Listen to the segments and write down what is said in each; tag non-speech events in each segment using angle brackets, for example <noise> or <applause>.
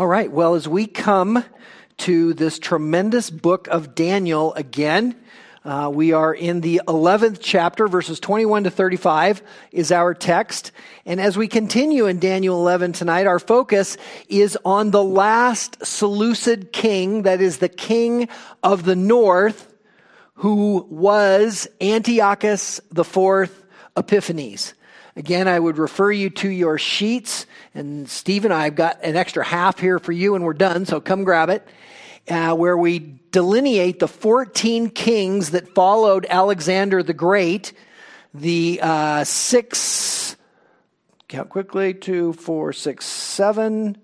All right, well, as we come to this tremendous book of Daniel again, uh, we are in the 11th chapter, verses 21 to 35 is our text. And as we continue in Daniel 11 tonight, our focus is on the last Seleucid king, that is the king of the north, who was Antiochus IV Epiphanes. Again, I would refer you to your sheets. And Stephen, I've got an extra half here for you, and we're done, so come grab it. Uh, where we delineate the 14 kings that followed Alexander the Great, the uh, six, count quickly, two, four, six, seven,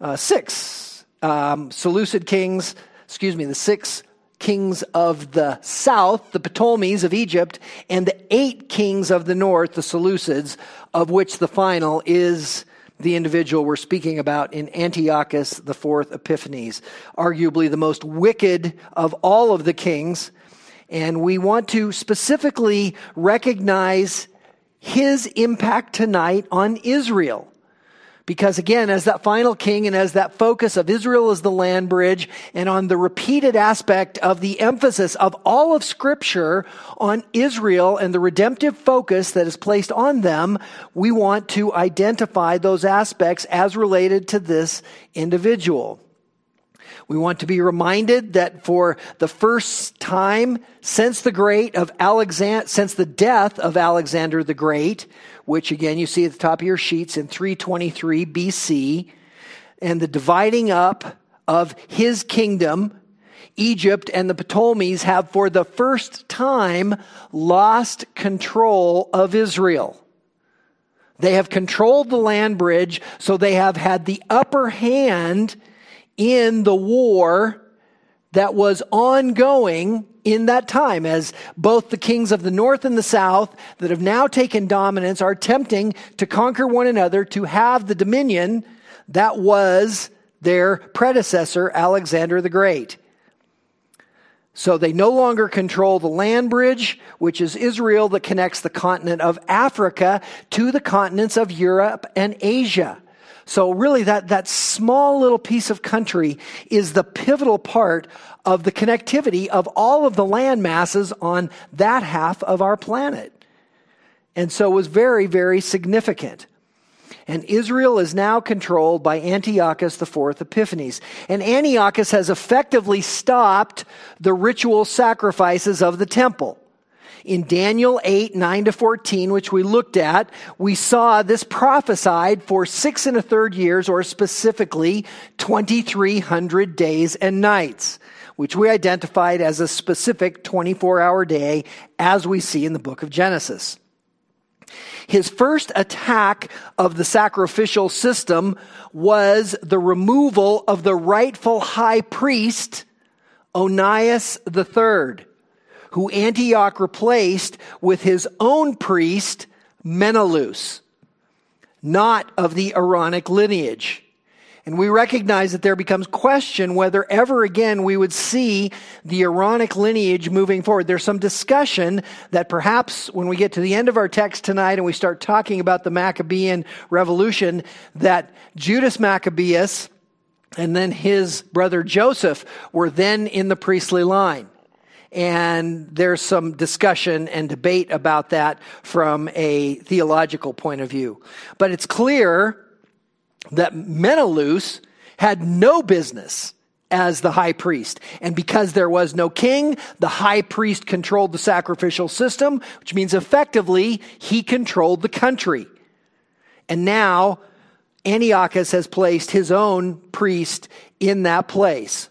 uh, six um, Seleucid kings, excuse me, the six kings of the south, the Ptolemies of Egypt, and the eight kings of the north, the Seleucids, of which the final is the individual we're speaking about in Antiochus IV Epiphanes, arguably the most wicked of all of the kings. And we want to specifically recognize his impact tonight on Israel. Because again, as that final king and as that focus of Israel as the land bridge and on the repeated aspect of the emphasis of all of scripture on Israel and the redemptive focus that is placed on them, we want to identify those aspects as related to this individual. We want to be reminded that for the first time since the great of Alexander, since the death of Alexander the Great, which again you see at the top of your sheets in 323 BC, and the dividing up of his kingdom, Egypt and the Ptolemies have for the first time lost control of Israel. They have controlled the land bridge, so they have had the upper hand in the war that was ongoing in that time as both the kings of the north and the south that have now taken dominance are attempting to conquer one another to have the dominion that was their predecessor, Alexander the Great. So they no longer control the land bridge, which is Israel that connects the continent of Africa to the continents of Europe and Asia. So really that, that small little piece of country is the pivotal part of the connectivity of all of the land masses on that half of our planet. And so it was very, very significant. And Israel is now controlled by Antiochus IV Epiphanes. And Antiochus has effectively stopped the ritual sacrifices of the temple in Daniel 8, 9 to 14, which we looked at, we saw this prophesied for six and a third years, or specifically 2,300 days and nights, which we identified as a specific 24 hour day, as we see in the book of Genesis. His first attack of the sacrificial system was the removal of the rightful high priest, Onias III who Antioch replaced with his own priest, Menelaus, not of the Aaronic lineage. And we recognize that there becomes question whether ever again we would see the Aaronic lineage moving forward. There's some discussion that perhaps when we get to the end of our text tonight and we start talking about the Maccabean revolution, that Judas Maccabeus and then his brother Joseph were then in the priestly line and there's some discussion and debate about that from a theological point of view. But it's clear that Menelaus had no business as the high priest. And because there was no king, the high priest controlled the sacrificial system, which means effectively he controlled the country. And now Antiochus has placed his own priest in that place.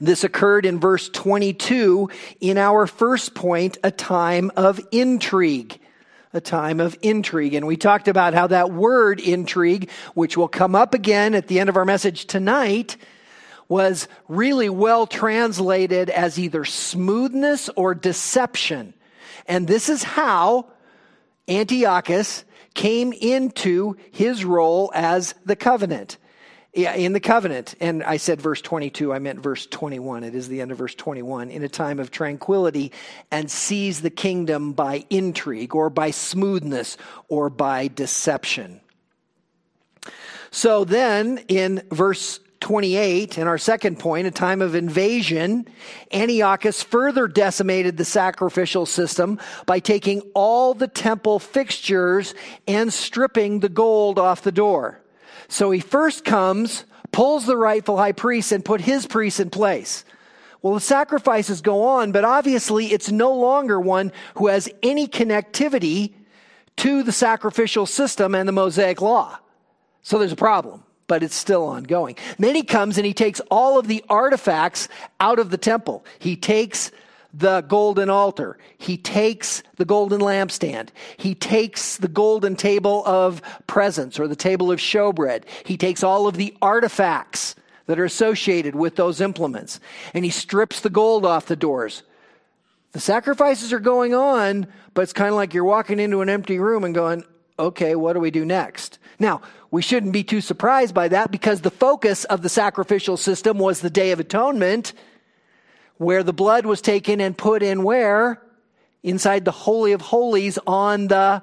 This occurred in verse 22 in our first point, a time of intrigue. A time of intrigue. And we talked about how that word intrigue, which will come up again at the end of our message tonight, was really well translated as either smoothness or deception. And this is how Antiochus came into his role as the covenant. Yeah, in the covenant. And I said verse 22, I meant verse 21. It is the end of verse 21. In a time of tranquility and seize the kingdom by intrigue or by smoothness or by deception. So then in verse 28, in our second point, a time of invasion, Antiochus further decimated the sacrificial system by taking all the temple fixtures and stripping the gold off the door. So he first comes, pulls the rightful high priest, and put his priest in place. Well, the sacrifices go on, but obviously it's no longer one who has any connectivity to the sacrificial system and the Mosaic law. So there's a problem but it's still ongoing. then he comes and he takes all of the artifacts out of the temple. He takes the golden altar. He takes the golden lampstand. He takes the golden table of presence or the table of showbread. He takes all of the artifacts that are associated with those implements and he strips the gold off the doors. The sacrifices are going on, but it's kind of like you're walking into an empty room and going, okay, what do we do next? Now, we shouldn't be too surprised by that because the focus of the sacrificial system was the Day of Atonement, where the blood was taken and put in where? Inside the Holy of Holies on the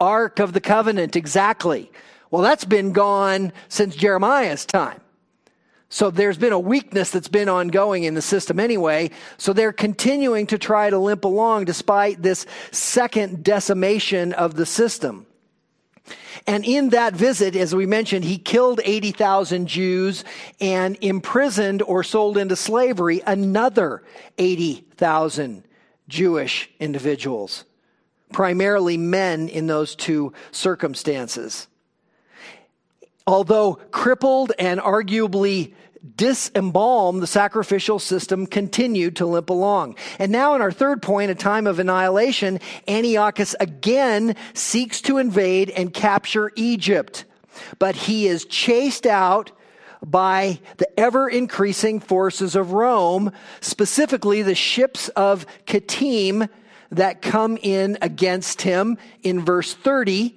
Ark of the Covenant, exactly. Well, that's been gone since Jeremiah's time. So there's been a weakness that's been ongoing in the system anyway. So they're continuing to try to limp along despite this second decimation of the system. And in that visit, as we mentioned, he killed 80,000 Jews and imprisoned or sold into slavery another 80,000 Jewish individuals, primarily men in those two circumstances. Although crippled and arguably disembalmed, the sacrificial system continued to limp along. And now, in our third point, a time of annihilation, Antiochus again seeks to invade and capture Egypt. But he is chased out by the ever increasing forces of Rome, specifically the ships of Kittim that come in against him in verse 30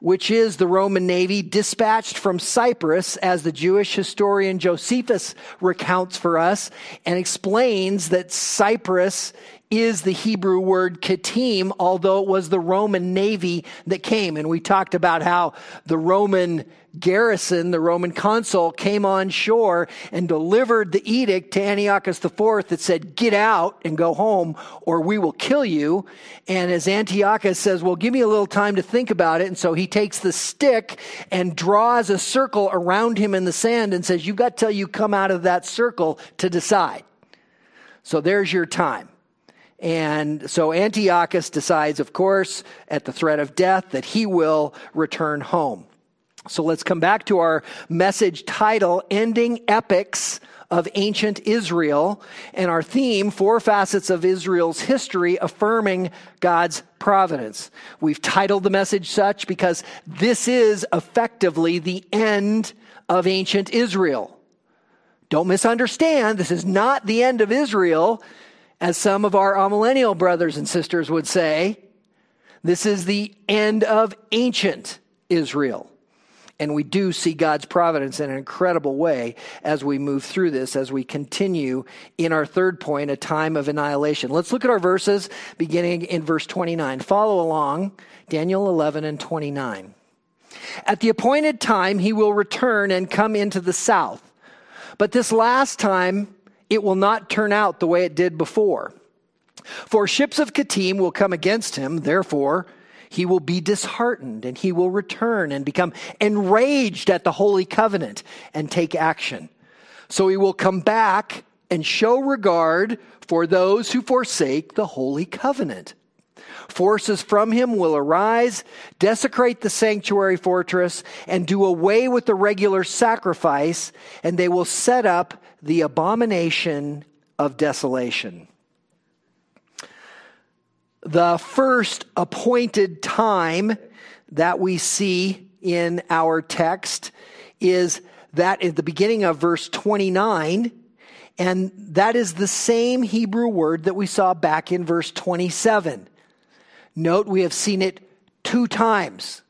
which is the Roman navy dispatched from Cyprus, as the Jewish historian Josephus recounts for us, and explains that Cyprus is the Hebrew word katim, although it was the Roman navy that came. And we talked about how the Roman garrison, the Roman consul, came on shore and delivered the edict to Antiochus IV that said, Get out and go home, or we will kill you. And as Antiochus says, Well, give me a little time to think about it. And so he takes the stick and draws a circle around him in the sand and says, You've got till you come out of that circle to decide. So there's your time. And so Antiochus decides, of course, at the threat of death, that he will return home. So let's come back to our message title, Ending Epochs of Ancient Israel, and our theme, Four Facets of Israel's History Affirming God's Providence. We've titled the message such because this is effectively the end of ancient Israel. Don't misunderstand, this is not the end of Israel, as some of our amillennial brothers and sisters would say. This is the end of ancient Israel. And we do see God's providence in an incredible way as we move through this, as we continue in our third point, a time of annihilation. Let's look at our verses beginning in verse 29. Follow along, Daniel 11 and 29. At the appointed time, he will return and come into the south. But this last time, it will not turn out the way it did before. For ships of Kittim will come against him, therefore, he will be disheartened and he will return and become enraged at the holy covenant and take action. So he will come back and show regard for those who forsake the holy covenant. Forces from him will arise, desecrate the sanctuary fortress, and do away with the regular sacrifice, and they will set up the abomination of desolation the first appointed time that we see in our text is that at the beginning of verse 29, and that is the same Hebrew word that we saw back in verse 27. Note we have seen it two times.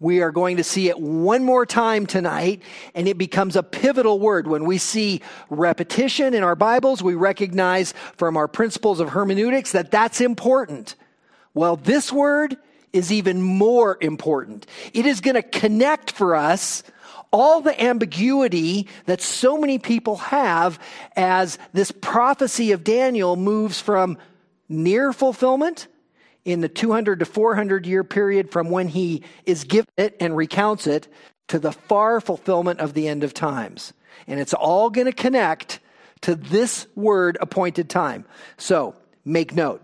We are going to see it one more time tonight, and it becomes a pivotal word. When we see repetition in our Bibles, we recognize from our principles of hermeneutics that that's important. Well, this word is even more important. It is going to connect for us all the ambiguity that so many people have as this prophecy of Daniel moves from near fulfillment in the 200 to 400 year period from when he is given it and recounts it to the far fulfillment of the end of times. And it's all going to connect to this word appointed time. So make note.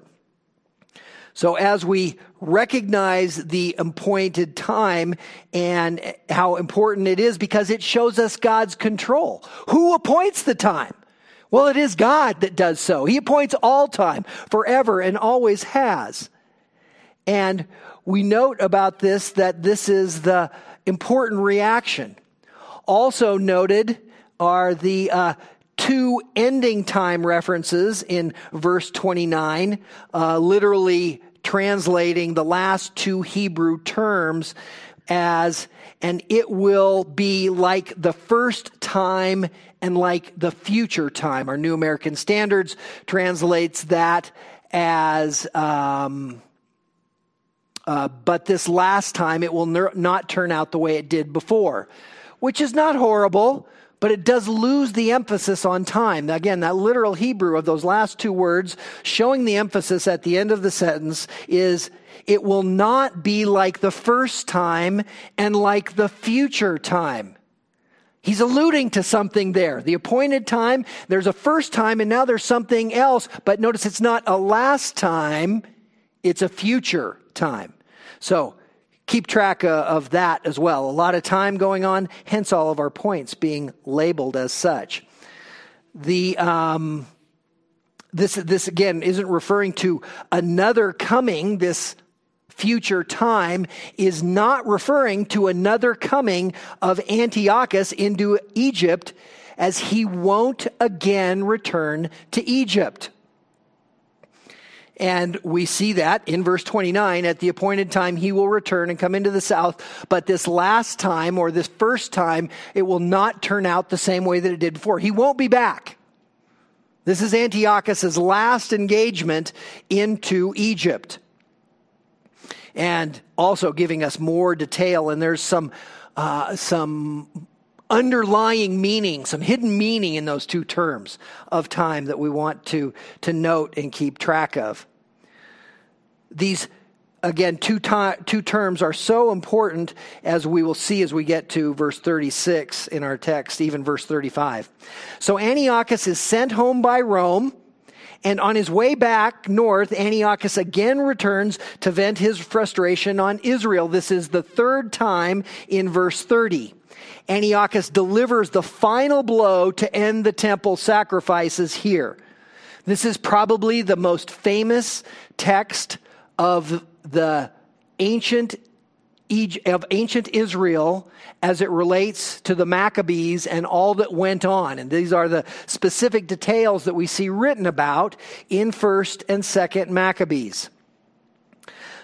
So as we recognize the appointed time and how important it is because it shows us God's control. Who appoints the time? Well, it is God that does so. He appoints all time, forever, and always has. And we note about this that this is the important reaction. Also noted are the uh, two ending time references in verse 29, uh, literally translating the last two Hebrew terms as, and it will be like the first time and like the future time. Our New American Standards translates that as, um, uh, but this last time it will ner- not turn out the way it did before, which is not horrible, but it does lose the emphasis on time. Again, that literal Hebrew of those last two words showing the emphasis at the end of the sentence is it will not be like the first time and like the future time. He's alluding to something there. The appointed time, there's a first time, and now there's something else. But notice it's not a last time, it's a future time. So keep track uh, of that as well. A lot of time going on, hence all of our points being labeled as such. The um, this this again isn't referring to another coming. This future time is not referring to another coming of Antiochus into Egypt, as he won't again return to Egypt. And we see that in verse 29 at the appointed time he will return and come into the south. But this last time or this first time, it will not turn out the same way that it did before. He won't be back. This is Antiochus's last engagement into Egypt. And also giving us more detail, and there's some, uh, some underlying meaning, some hidden meaning in those two terms of time that we want to, to note and keep track of. These, again, two, two terms are so important as we will see as we get to verse 36 in our text, even verse 35. So Antiochus is sent home by Rome. And on his way back north, Antiochus again returns to vent his frustration on Israel. This is the third time in verse 30. Antiochus delivers the final blow to end the temple sacrifices here. This is probably the most famous text of the ancient of ancient Israel as it relates to the Maccabees and all that went on. And these are the specific details that we see written about in 1st and 2nd Maccabees.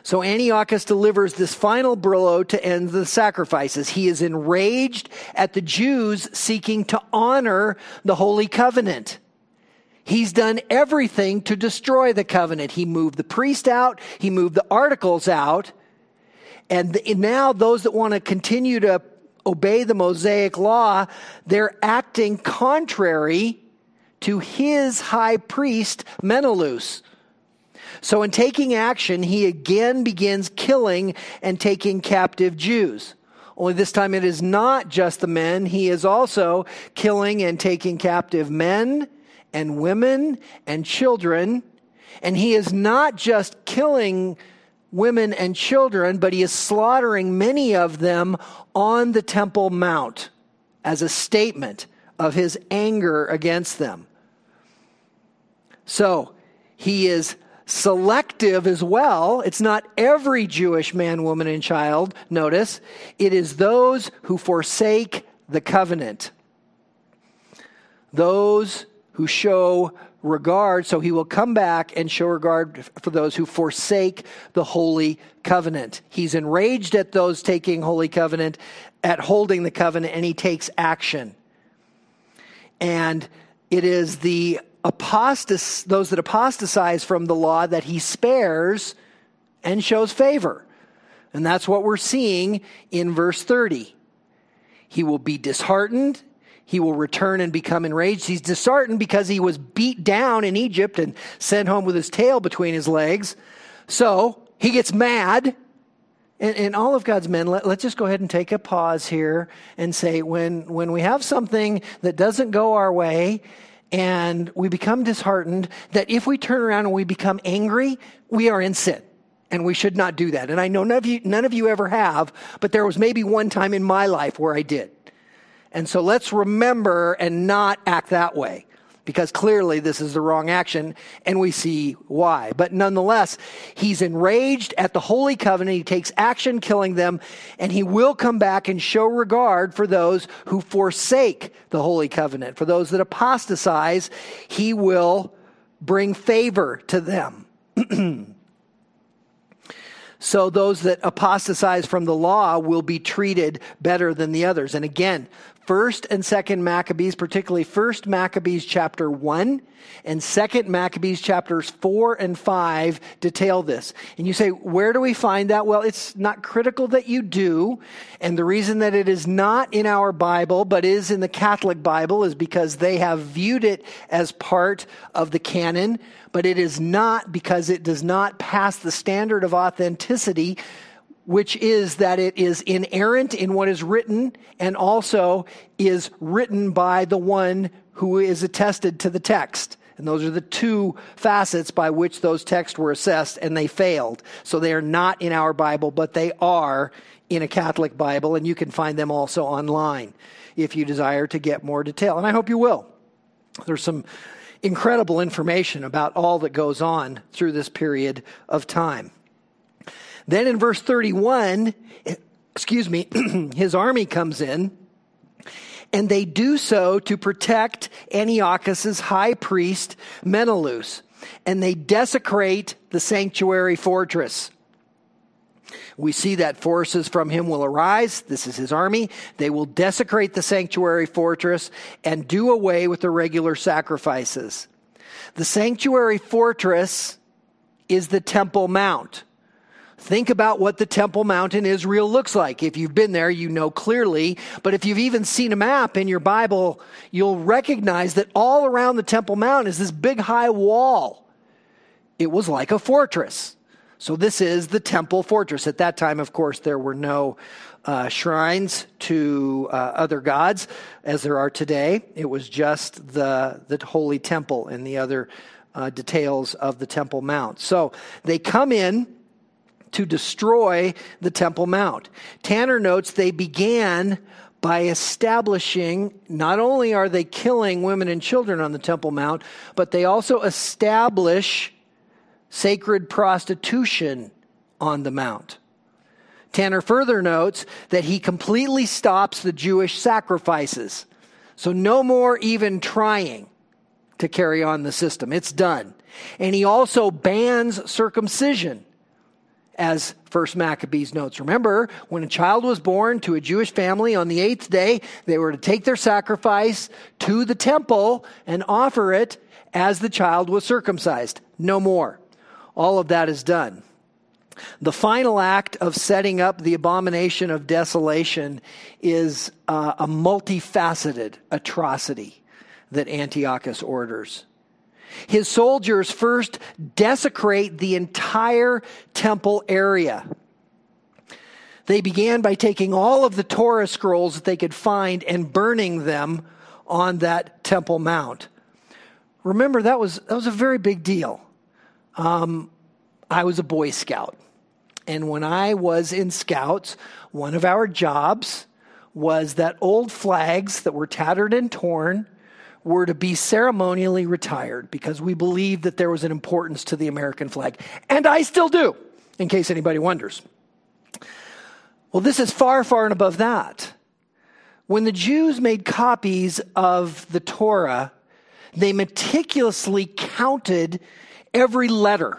So Antiochus delivers this final blow to end the sacrifices. He is enraged at the Jews seeking to honor the Holy Covenant. He's done everything to destroy the covenant. He moved the priest out, he moved the articles out, and now those that want to continue to obey the Mosaic law, they're acting contrary to his high priest, Menelaus. So, in taking action, he again begins killing and taking captive Jews. Only this time it is not just the men, he is also killing and taking captive men and women and children. And he is not just killing women and children, but he is slaughtering many of them on the Temple Mount as a statement of his anger against them. So he is selective as well. It's not every Jewish man, woman, and child, notice. It is those who forsake the covenant. Those who show regard, so he will come back and show regard for those who forsake the holy covenant. He's enraged at those taking holy covenant, at holding the covenant, and he takes action. And it is the apostas, those that apostatize from the law that he spares and shows favor. And that's what we're seeing in verse 30. He will be disheartened. He will return and become enraged. He's disheartened because he was beat down in Egypt and sent home with his tail between his legs. So he gets mad. And, and all of God's men, let, let's just go ahead and take a pause here and say when, when we have something that doesn't go our way and we become disheartened, that if we turn around and we become angry, we are in sin and we should not do that. And I know none of you, none of you ever have, but there was maybe one time in my life where I did. And so let's remember and not act that way because clearly this is the wrong action and we see why. But nonetheless, he's enraged at the holy covenant. He takes action killing them and he will come back and show regard for those who forsake the holy covenant. For those that apostatize, he will bring favor to them. <clears throat> So those that apostatize from the law will be treated better than the others. And again, first and second Maccabees, particularly first Maccabees chapter one and second Maccabees chapters four and five detail this. And you say, where do we find that? Well, it's not critical that you do. And the reason that it is not in our Bible, but is in the Catholic Bible is because they have viewed it as part of the canon but it is not because it does not pass the standard of authenticity, which is that it is inerrant in what is written and also is written by the one who is attested to the text. And those are the two facets by which those texts were assessed, and they failed. So they are not in our Bible, but they are in a Catholic Bible, and you can find them also online if you desire to get more detail. And I hope you will. There's some incredible information about all that goes on through this period of time. Then in verse 31, excuse me, <clears throat> his army comes in and they do so to protect Antiochus's high priest Menelaus and they desecrate the sanctuary fortress. We see that forces from him will arise. This is his army. They will desecrate the sanctuary fortress and do away with the regular sacrifices. The sanctuary fortress is the Temple Mount. Think about what the Temple Mount in Israel looks like. If you've been there, you know clearly. But if you've even seen a map in your Bible, you'll recognize that all around the Temple Mount is this big high wall. It was like a fortress. So this is the temple fortress. At that time, of course, there were no uh, shrines to uh, other gods as there are today. It was just the, the holy temple and the other uh, details of the Temple Mount. So they come in to destroy the Temple Mount. Tanner notes they began by establishing not only are they killing women and children on the Temple Mount, but they also establish sacred prostitution on the Mount. Tanner further notes that he completely stops the Jewish sacrifices. So no more even trying to carry on the system. It's done. And he also bans circumcision, as First Maccabees notes. Remember, when a child was born to a Jewish family on the eighth day, they were to take their sacrifice to the temple and offer it as the child was circumcised. No more all of that is done. The final act of setting up the abomination of desolation is uh, a multifaceted atrocity that Antiochus orders. His soldiers first desecrate the entire temple area. They began by taking all of the Torah scrolls that they could find and burning them on that Temple Mount. Remember, that was, that was a very big deal. Um, I was a Boy Scout. And when I was in Scouts, one of our jobs was that old flags that were tattered and torn were to be ceremonially retired because we believed that there was an importance to the American flag. And I still do, in case anybody wonders. Well, this is far, far and above that. When the Jews made copies of the Torah, they meticulously counted every letter.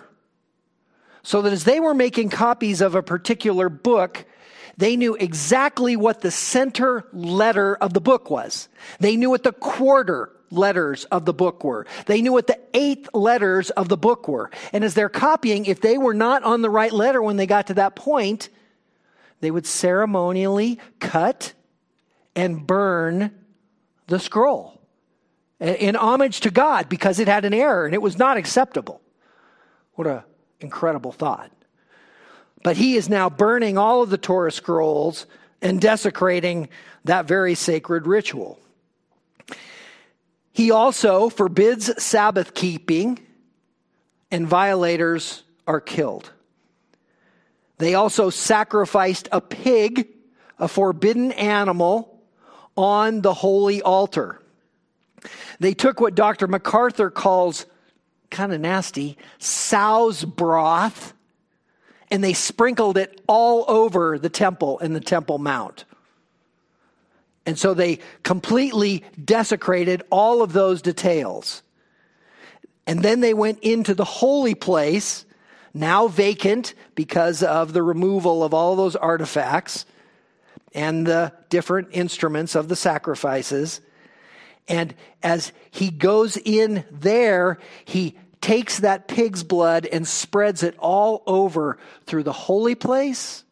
So that as they were making copies of a particular book, they knew exactly what the center letter of the book was. They knew what the quarter letters of the book were. They knew what the eighth letters of the book were. And as they're copying, if they were not on the right letter when they got to that point, they would ceremonially cut and burn the scroll in homage to God because it had an error and it was not acceptable. What an incredible thought. But he is now burning all of the Torah scrolls and desecrating that very sacred ritual. He also forbids Sabbath keeping, and violators are killed. They also sacrificed a pig, a forbidden animal, on the holy altar. They took what Dr. MacArthur calls kind of nasty sow's broth and they sprinkled it all over the temple and the Temple Mount. And so they completely desecrated all of those details. And then they went into the holy place now vacant because of the removal of all those artifacts and the different instruments of the sacrifices. And as he goes in there, he takes that pig's blood and spreads it all over through the holy place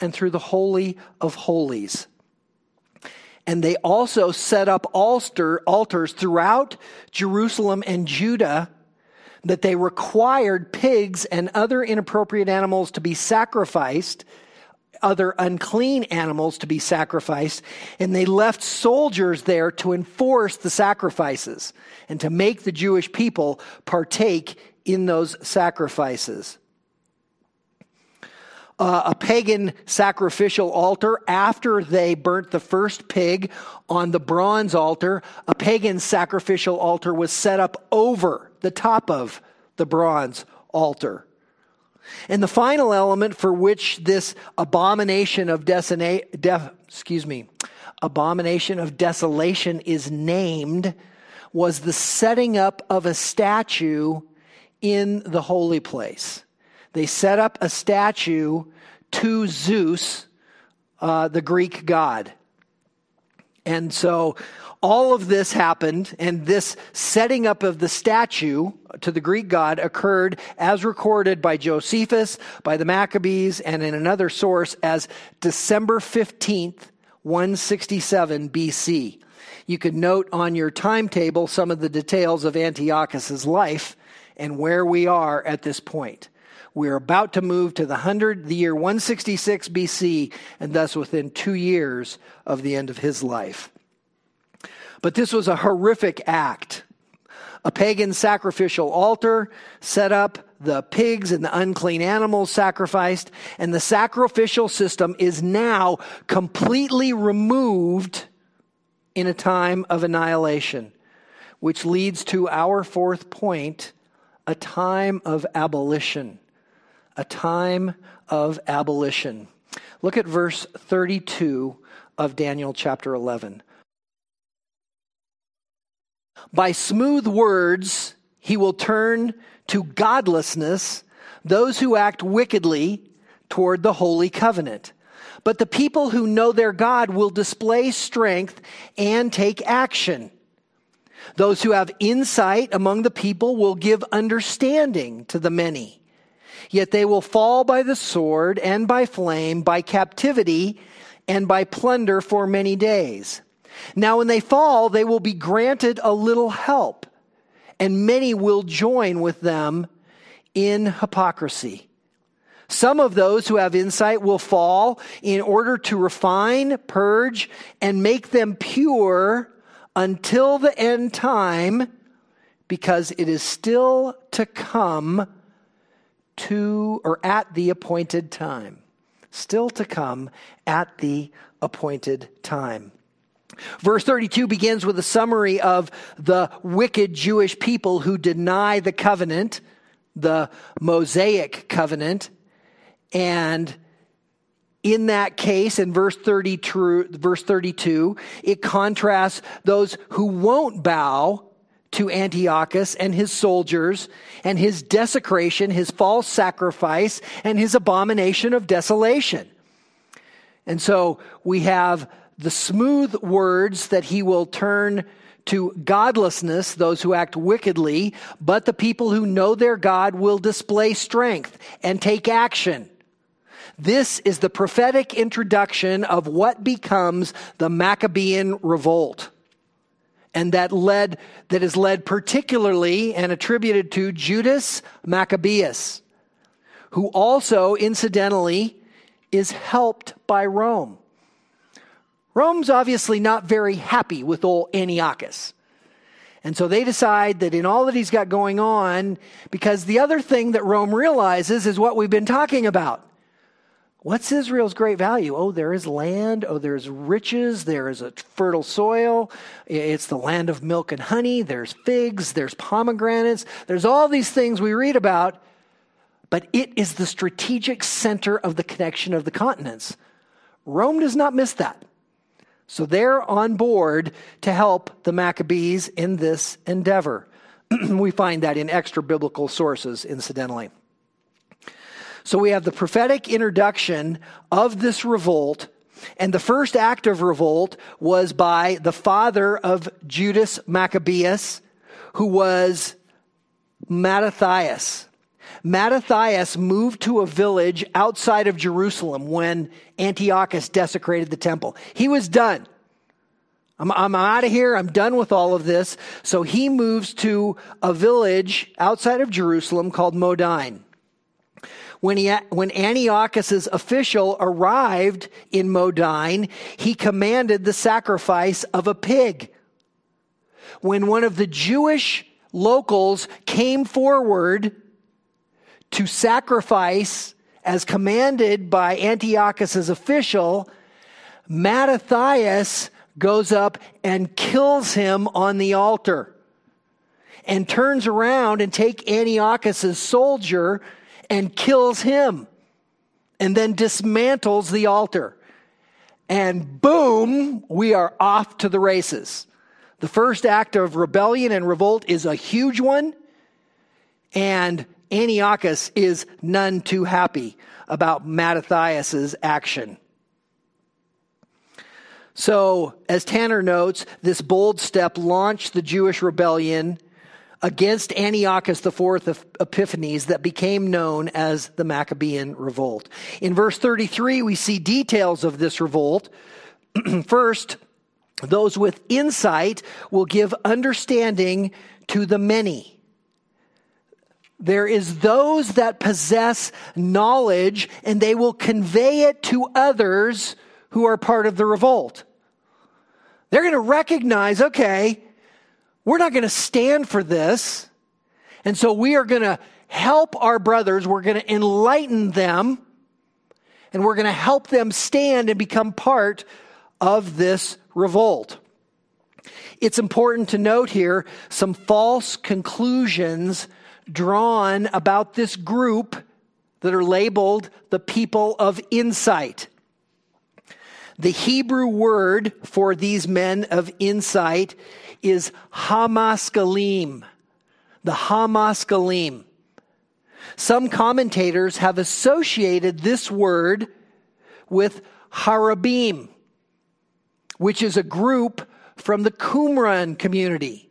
and through the Holy of Holies. And they also set up altar, altars throughout Jerusalem and Judah that they required pigs and other inappropriate animals to be sacrificed, other unclean animals to be sacrificed, and they left soldiers there to enforce the sacrifices and to make the Jewish people partake in those sacrifices. Uh, a pagan sacrificial altar after they burnt the first pig on the bronze altar. A pagan sacrificial altar was set up over the top of the bronze altar. And the final element for which this abomination of desina- de- excuse me, abomination of desolation is named was the setting up of a statue in the holy place. They set up a statue to Zeus, uh, the Greek god. And so all of this happened, and this setting up of the statue to the Greek god occurred as recorded by Josephus, by the Maccabees, and in another source as December 15th, 167 BC. You can note on your timetable some of the details of Antiochus's life and where we are at this point. We're about to move to the 100, the year 166 BC, and thus within two years of the end of his life. But this was a horrific act. A pagan sacrificial altar set up, the pigs and the unclean animals sacrificed, and the sacrificial system is now completely removed in a time of annihilation, which leads to our fourth point a time of abolition. A time of abolition. Look at verse 32 of Daniel chapter 11. By smooth words, he will turn to godlessness those who act wickedly toward the holy covenant. But the people who know their God will display strength and take action. Those who have insight among the people will give understanding to the many. Yet they will fall by the sword and by flame, by captivity and by plunder for many days. Now, when they fall, they will be granted a little help, and many will join with them in hypocrisy. Some of those who have insight will fall in order to refine, purge, and make them pure until the end time, because it is still to come to or at the appointed time. Still to come at the appointed time. Verse 32 begins with a summary of the wicked Jewish people who deny the covenant, the Mosaic covenant. And in that case, in verse, 30, verse 32, it contrasts those who won't bow to Antiochus and his soldiers and his desecration, his false sacrifice, and his abomination of desolation. And so we have the smooth words that he will turn to godlessness, those who act wickedly, but the people who know their God will display strength and take action. This is the prophetic introduction of what becomes the Maccabean revolt. And that led, that is led particularly and attributed to Judas Maccabeus, who also, incidentally, is helped by Rome. Rome's obviously not very happy with old Antiochus. And so they decide that in all that he's got going on, because the other thing that Rome realizes is what we've been talking about. What's Israel's great value? Oh, there is land. Oh, there's riches. There is a fertile soil. It's the land of milk and honey. There's figs. There's pomegranates. There's all these things we read about. But it is the strategic center of the connection of the continents. Rome does not miss that. So they're on board to help the Maccabees in this endeavor. <clears throat> we find that in extra biblical sources, incidentally. So we have the prophetic introduction of this revolt, and the first act of revolt was by the father of Judas Maccabeus, who was Mattathias. Mattathias moved to a village outside of Jerusalem when Antiochus desecrated the temple. He was done. I'm, I'm out of here. I'm done with all of this. So he moves to a village outside of Jerusalem called Modein. When, he, when Antiochus's official arrived in Modein, he commanded the sacrifice of a pig. When one of the Jewish locals came forward to sacrifice as commanded by Antiochus's official, Mattathias goes up and kills him on the altar and turns around and take Antiochus's soldier and kills him and then dismantles the altar. And boom, we are off to the races. The first act of rebellion and revolt is a huge one, and Antiochus is none too happy about Mattathias's action. So, as Tanner notes, this bold step launched the Jewish rebellion against Antiochus IV of Epiphanes that became known as the Maccabean Revolt. In verse 33, we see details of this revolt. <clears throat> First, those with insight will give understanding to the many. There is those that possess knowledge and they will convey it to others who are part of the revolt. They're going to recognize, okay, we're not going to stand for this. And so we are going to help our brothers. We're going to enlighten them and we're going to help them stand and become part of this revolt. It's important to note here some false conclusions drawn about this group that are labeled the people of insight. The Hebrew word for these men of insight is hamaskalim. The hamaskalim. Some commentators have associated this word with harabim, which is a group from the Qumran community.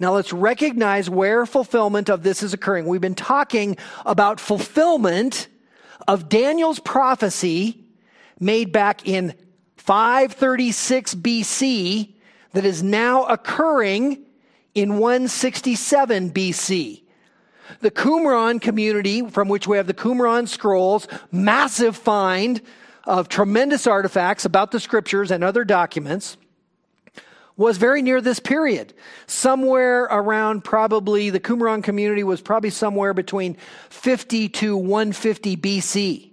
Now let's recognize where fulfillment of this is occurring. We've been talking about fulfillment of Daniel's prophecy made back in 536 BC that is now occurring in 167 BC. The Qumran community, from which we have the Qumran scrolls, massive find of tremendous artifacts about the scriptures and other documents, was very near this period. Somewhere around probably, the Qumran community was probably somewhere between 50 to 150 BC.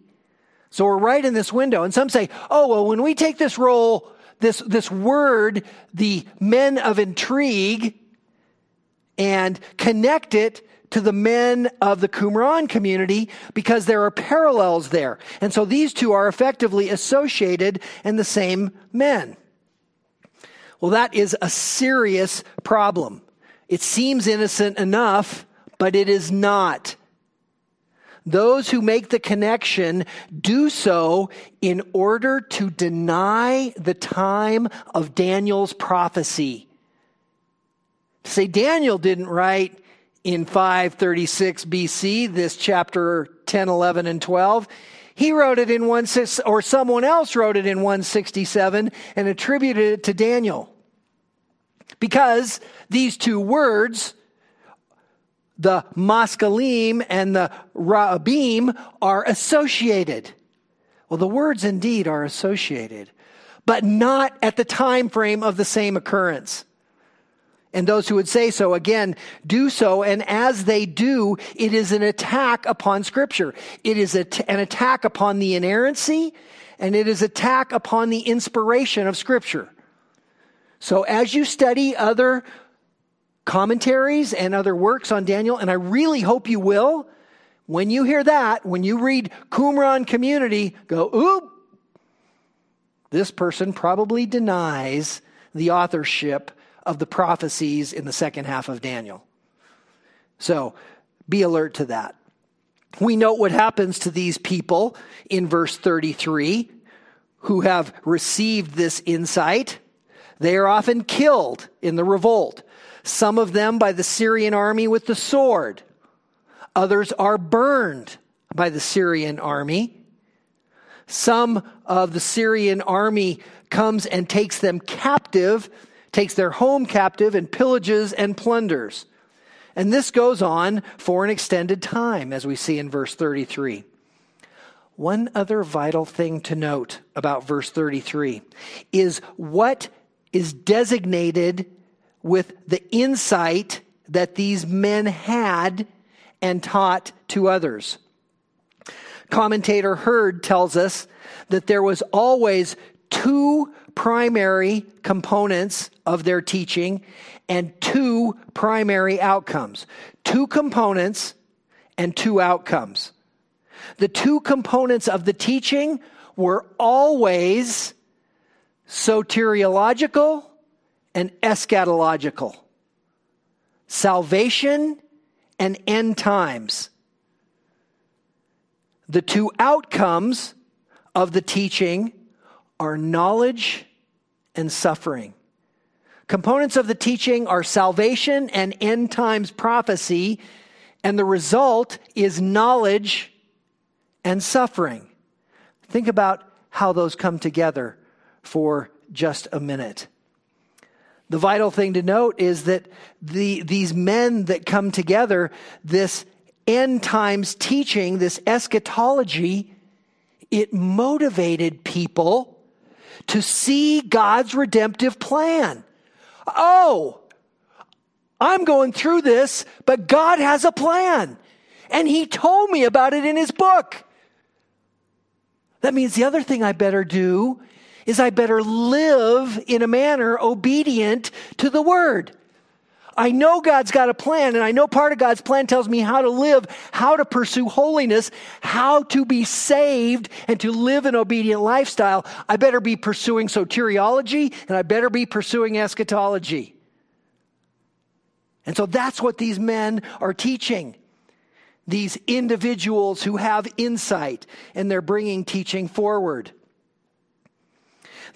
So we're right in this window. And some say, oh, well, when we take this role, this, this word, the men of intrigue, and connect it to the men of the Qumran community because there are parallels there. And so these two are effectively associated in the same men. Well, that is a serious problem. It seems innocent enough, but it is not. Those who make the connection do so in order to deny the time of Daniel's prophecy. Say, Daniel didn't write in 536 BC, this chapter 10, 11, and 12. He wrote it in one or someone else wrote it in 167 and attributed it to Daniel. Because these two words, the maskalim and the ra'abim, are associated. Well, the words indeed are associated, but not at the time frame of the same occurrence. And those who would say so, again, do so. And as they do, it is an attack upon Scripture. It is an attack upon the inerrancy, and it is attack upon the inspiration of Scripture. So as you study other commentaries and other works on Daniel, and I really hope you will, when you hear that, when you read Qumran community, go, oop, this person probably denies the authorship of the prophecies in the second half of Daniel. So be alert to that. We note what happens to these people in verse 33 who have received this insight. They are often killed in the revolt, some of them by the Syrian army with the sword. Others are burned by the Syrian army. Some of the Syrian army comes and takes them captive takes their home captive and pillages and plunders. And this goes on for an extended time, as we see in verse 33. One other vital thing to note about verse 33 is what is designated with the insight that these men had and taught to others. Commentator Hurd tells us that there was always two primary components of their teaching and two primary outcomes. Two components and two outcomes. The two components of the teaching were always soteriological and eschatological. Salvation and end times. The two outcomes of the teaching are knowledge and suffering. Components of the teaching are salvation and end times prophecy, and the result is knowledge and suffering. Think about how those come together for just a minute. The vital thing to note is that the, these men that come together, this end times teaching, this eschatology, it motivated people to see God's redemptive plan. Oh, I'm going through this, but God has a plan. And He told me about it in His book. That means the other thing I better do is I better live in a manner obedient to the Word. I know God's got a plan, and I know part of God's plan tells me how to live, how to pursue holiness, how to be saved, and to live an obedient lifestyle. I better be pursuing soteriology, and I better be pursuing eschatology. And so that's what these men are teaching. These individuals who have insight, and they're bringing teaching forward.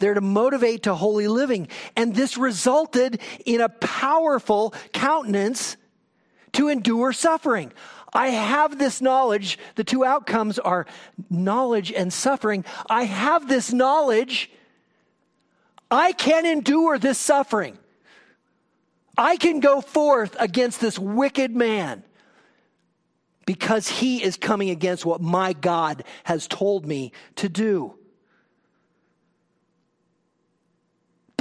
They're to motivate to holy living. And this resulted in a powerful countenance to endure suffering. I have this knowledge. The two outcomes are knowledge and suffering. I have this knowledge. I can endure this suffering. I can go forth against this wicked man because he is coming against what my God has told me to do.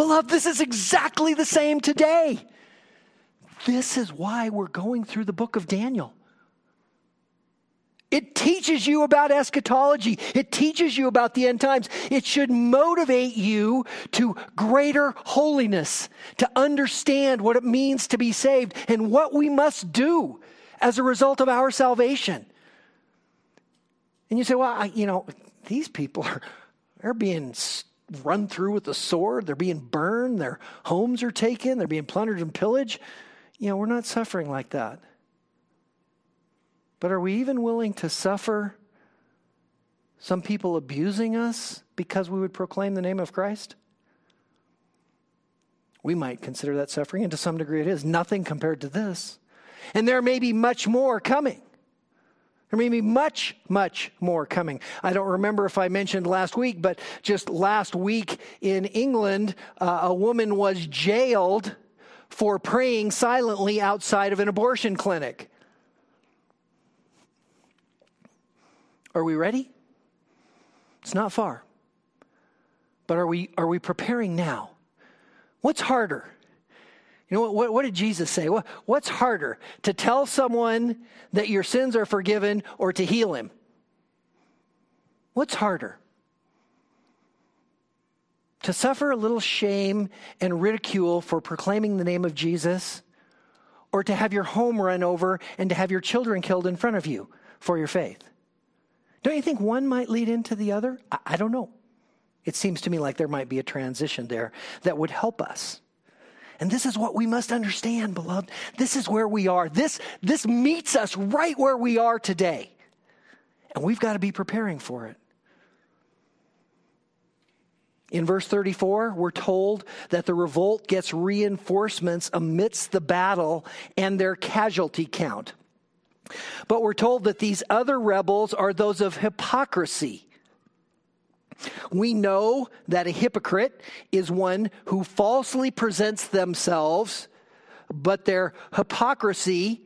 Beloved, this is exactly the same today. This is why we're going through the book of Daniel. It teaches you about eschatology. It teaches you about the end times. It should motivate you to greater holiness, to understand what it means to be saved and what we must do as a result of our salvation. And you say, well, I, you know, these people are they're being run through with the sword. They're being burned. Their homes are taken. They're being plundered and pillaged. You know, we're not suffering like that. But are we even willing to suffer some people abusing us because we would proclaim the name of Christ? We might consider that suffering, and to some degree it is. Nothing compared to this. And there may be much more coming. There may be much, much more coming. I don't remember if I mentioned last week, but just last week in England, uh, a woman was jailed for praying silently outside of an abortion clinic. Are we ready? It's not far. But are we, are we preparing now? What's harder? You know, what, what did Jesus say? What, what's harder, to tell someone that your sins are forgiven or to heal him? What's harder? To suffer a little shame and ridicule for proclaiming the name of Jesus, or to have your home run over and to have your children killed in front of you for your faith? Don't you think one might lead into the other? I, I don't know. It seems to me like there might be a transition there that would help us. And this is what we must understand, beloved. This is where we are. This, this meets us right where we are today. And we've got to be preparing for it. In verse 34, we're told that the revolt gets reinforcements amidst the battle and their casualty count. But we're told that these other rebels are those of hypocrisy. We know that a hypocrite is one who falsely presents themselves, but their hypocrisy,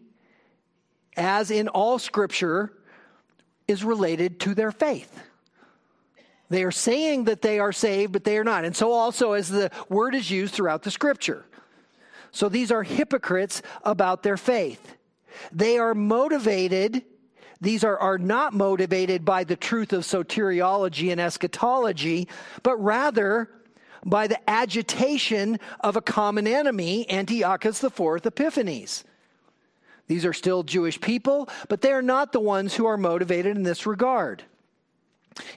as in all scripture, is related to their faith. They are saying that they are saved, but they are not. And so also as the word is used throughout the scripture. So these are hypocrites about their faith. They are motivated, these are, are not motivated by the truth of soteriology and eschatology, but rather by the agitation of a common enemy, Antiochus IV Epiphanes. These are still Jewish people, but they are not the ones who are motivated in this regard.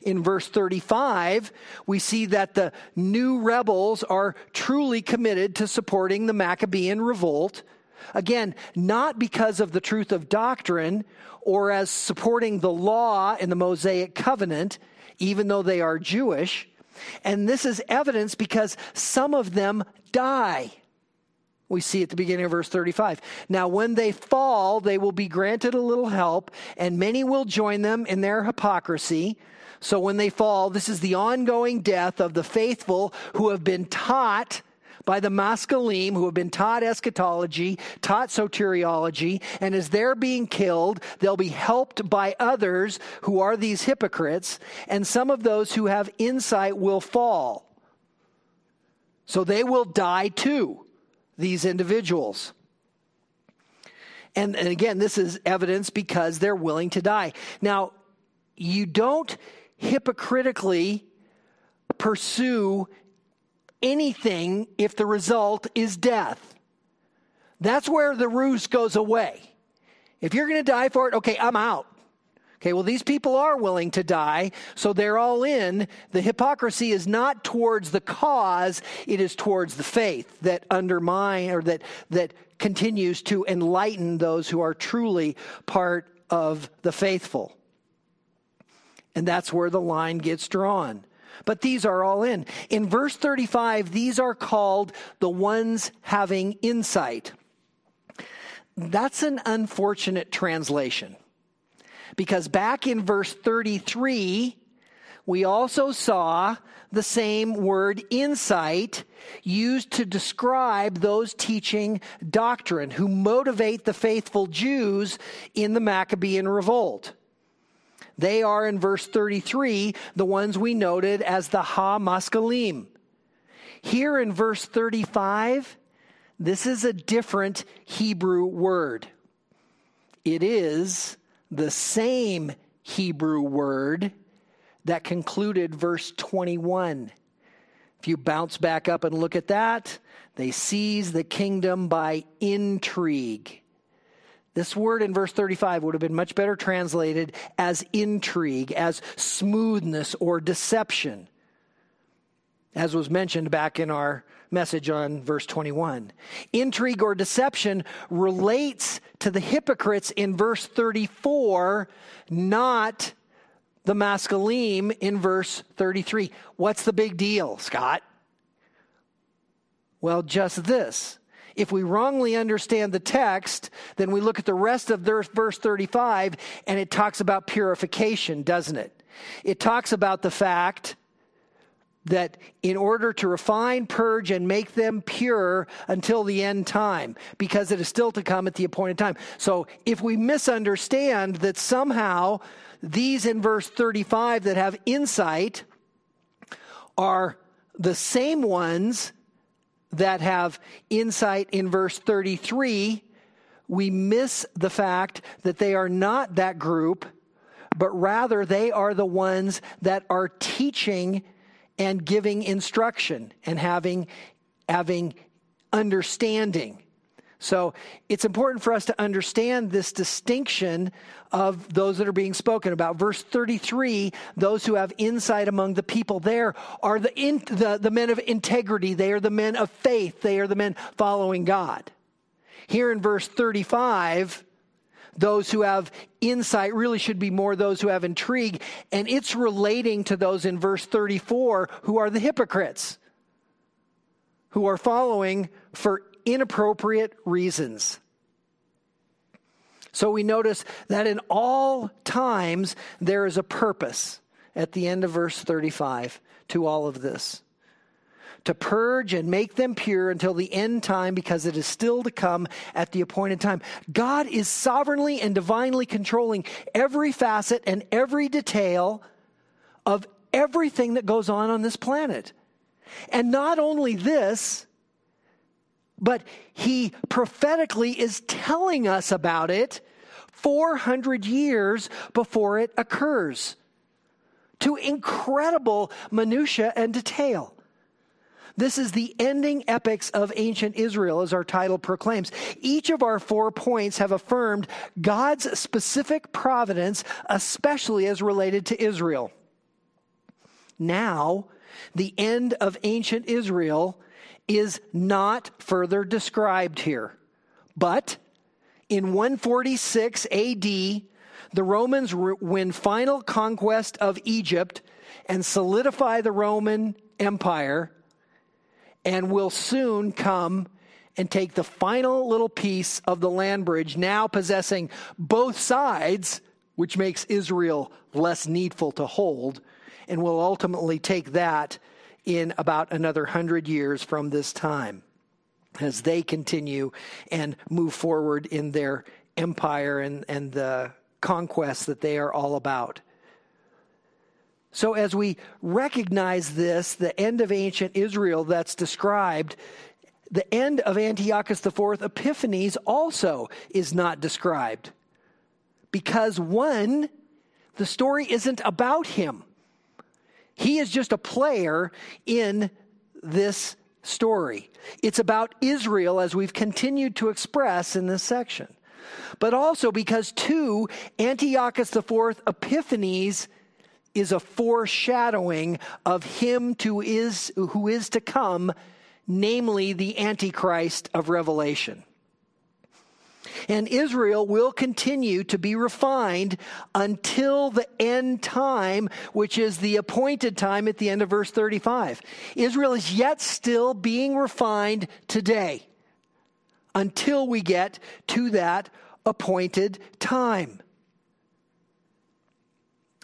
In verse 35, we see that the new rebels are truly committed to supporting the Maccabean revolt Again, not because of the truth of doctrine or as supporting the law in the Mosaic covenant, even though they are Jewish. And this is evidence because some of them die. We see at the beginning of verse 35. Now, when they fall, they will be granted a little help, and many will join them in their hypocrisy. So, when they fall, this is the ongoing death of the faithful who have been taught by the Maskilim who have been taught eschatology, taught soteriology, and as they're being killed, they'll be helped by others who are these hypocrites, and some of those who have insight will fall. So they will die too, these individuals. And, and again, this is evidence because they're willing to die. Now, you don't hypocritically pursue anything if the result is death. That's where the ruse goes away. If you're going to die for it, okay, I'm out. Okay, well, these people are willing to die, so they're all in. The hypocrisy is not towards the cause, it is towards the faith that undermine or that, that continues to enlighten those who are truly part of the faithful. And that's where the line gets drawn but these are all in. In verse 35, these are called the ones having insight. That's an unfortunate translation because back in verse 33, we also saw the same word insight used to describe those teaching doctrine who motivate the faithful Jews in the Maccabean revolt. They are in verse 33, the ones we noted as the Ha Maskilim. Here in verse 35, this is a different Hebrew word. It is the same Hebrew word that concluded verse 21. If you bounce back up and look at that, they seize the kingdom by intrigue. This word in verse 35 would have been much better translated as intrigue, as smoothness or deception, as was mentioned back in our message on verse 21. Intrigue or deception relates to the hypocrites in verse 34, not the maskilim in verse 33. What's the big deal, Scott? Well, just this if we wrongly understand the text, then we look at the rest of verse 35 and it talks about purification, doesn't it? It talks about the fact that in order to refine, purge, and make them pure until the end time, because it is still to come at the appointed time. So if we misunderstand that somehow these in verse 35 that have insight are the same ones that have insight in verse 33, we miss the fact that they are not that group, but rather they are the ones that are teaching and giving instruction and having, having understanding. So it's important for us to understand this distinction of those that are being spoken about. Verse 33 those who have insight among the people there are the, in, the, the men of integrity, they are the men of faith, they are the men following God. Here in verse 35, those who have insight really should be more those who have intrigue. And it's relating to those in verse 34 who are the hypocrites, who are following for inappropriate reasons. So we notice that in all times there is a purpose at the end of verse 35 to all of this to purge and make them pure until the end time because it is still to come at the appointed time. God is sovereignly and divinely controlling every facet and every detail of everything that goes on on this planet. And not only this, but he prophetically is telling us about it 400 years before it occurs to incredible minutia and detail. This is the ending epochs of ancient Israel, as our title proclaims. Each of our four points have affirmed God's specific providence, especially as related to Israel. Now, the end of ancient Israel is not further described here. But in 146 AD, the Romans win final conquest of Egypt and solidify the Roman Empire and will soon come and take the final little piece of the land bridge, now possessing both sides, which makes Israel less needful to hold, and will ultimately take that in about another hundred years from this time as they continue and move forward in their empire and, and the conquests that they are all about. So, as we recognize this, the end of ancient Israel that's described, the end of Antiochus IV Epiphanes also is not described. Because, one, the story isn't about him, he is just a player in this story. It's about Israel, as we've continued to express in this section. But also because, two, Antiochus IV Epiphanes is a foreshadowing of him to is, who is to come, namely the Antichrist of Revelation. And Israel will continue to be refined until the end time, which is the appointed time at the end of verse 35. Israel is yet still being refined today until we get to that appointed time.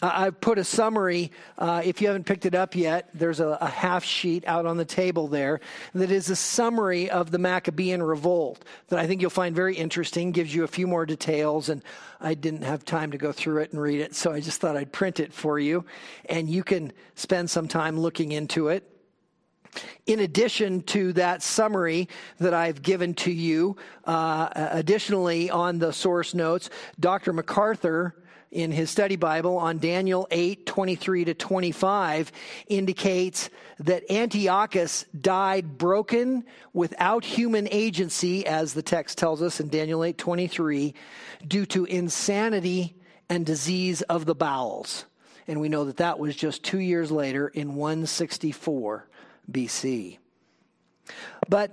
I've put a summary, uh, if you haven't picked it up yet, there's a, a, half sheet out on the table there that is a summary of the Maccabean revolt that I think you'll find very interesting, gives you a few more details, and I didn't have time to go through it and read it, so I just thought I'd print it for you, and you can spend some time looking into it. In addition to that summary that I've given to you, uh, additionally on the source notes, Dr. MacArthur in his study Bible on Daniel 8 23 to 25 indicates that Antiochus died broken without human agency, as the text tells us in Daniel 8 23, due to insanity and disease of the bowels. And we know that that was just two years later in 164 BC. But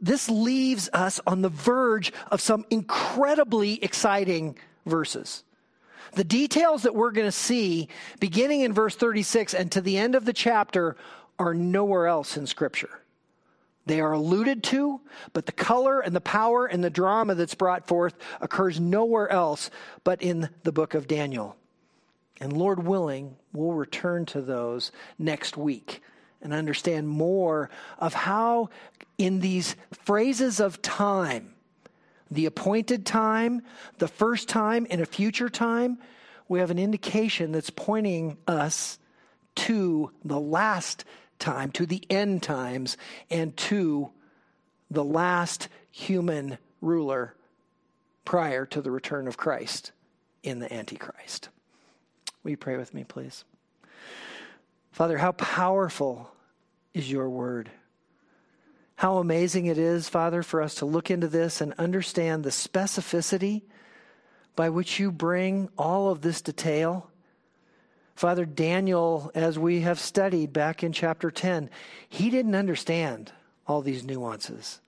this leaves us on the verge of some incredibly exciting verses. The details that we're going to see beginning in verse 36 and to the end of the chapter are nowhere else in Scripture. They are alluded to, but the color and the power and the drama that's brought forth occurs nowhere else but in the book of Daniel. And Lord willing, we'll return to those next week and understand more of how, in these phrases of time, the appointed time, the first time, and a future time, we have an indication that's pointing us to the last time, to the end times, and to the last human ruler prior to the return of Christ in the Antichrist. Will you pray with me, please? Father, how powerful is your word. How amazing it is, Father, for us to look into this and understand the specificity by which you bring all of this detail. Father Daniel, as we have studied back in chapter 10, he didn't understand all these nuances.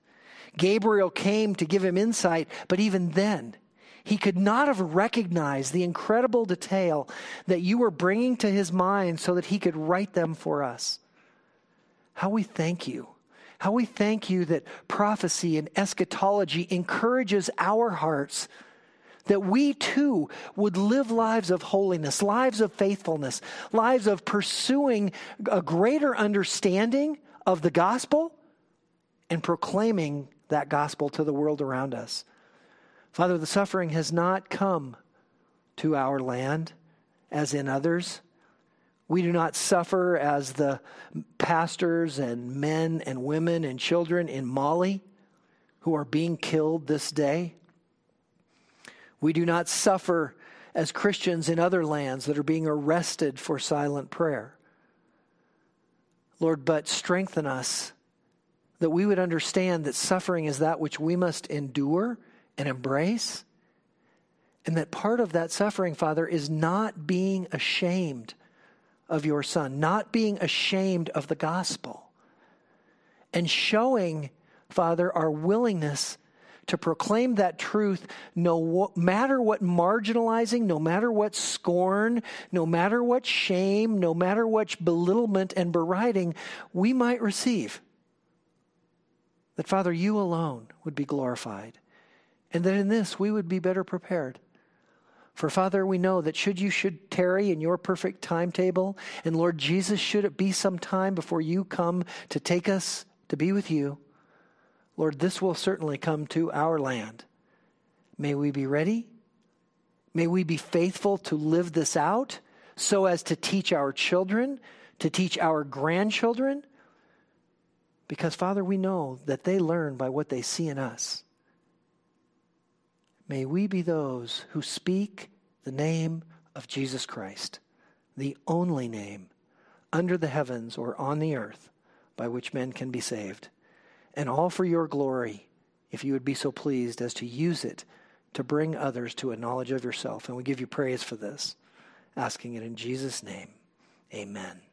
Gabriel came to give him insight, but even then, he could not have recognized the incredible detail that you were bringing to his mind so that he could write them for us. How we thank you. How we thank you that prophecy and eschatology encourages our hearts that we too would live lives of holiness, lives of faithfulness, lives of pursuing a greater understanding of the gospel and proclaiming that gospel to the world around us. Father, the suffering has not come to our land as in others. We do not suffer as the pastors and men and women and children in Mali who are being killed this day. We do not suffer as Christians in other lands that are being arrested for silent prayer. Lord, but strengthen us that we would understand that suffering is that which we must endure and embrace. And that part of that suffering, Father, is not being ashamed of your Son, not being ashamed of the gospel, and showing, Father, our willingness to proclaim that truth no matter what marginalizing, no matter what scorn, no matter what shame, no matter what belittlement and beriding we might receive. That, Father, you alone would be glorified, and that in this we would be better prepared. For Father, we know that should you should tarry in your perfect timetable, and Lord Jesus, should it be some time before you come to take us to be with you, Lord, this will certainly come to our land. May we be ready. May we be faithful to live this out so as to teach our children, to teach our grandchildren. Because, Father, we know that they learn by what they see in us. May we be those who speak the name of Jesus Christ, the only name under the heavens or on the earth by which men can be saved and all for your glory, if you would be so pleased as to use it to bring others to a knowledge of yourself. And we give you praise for this, asking it in Jesus' name. Amen.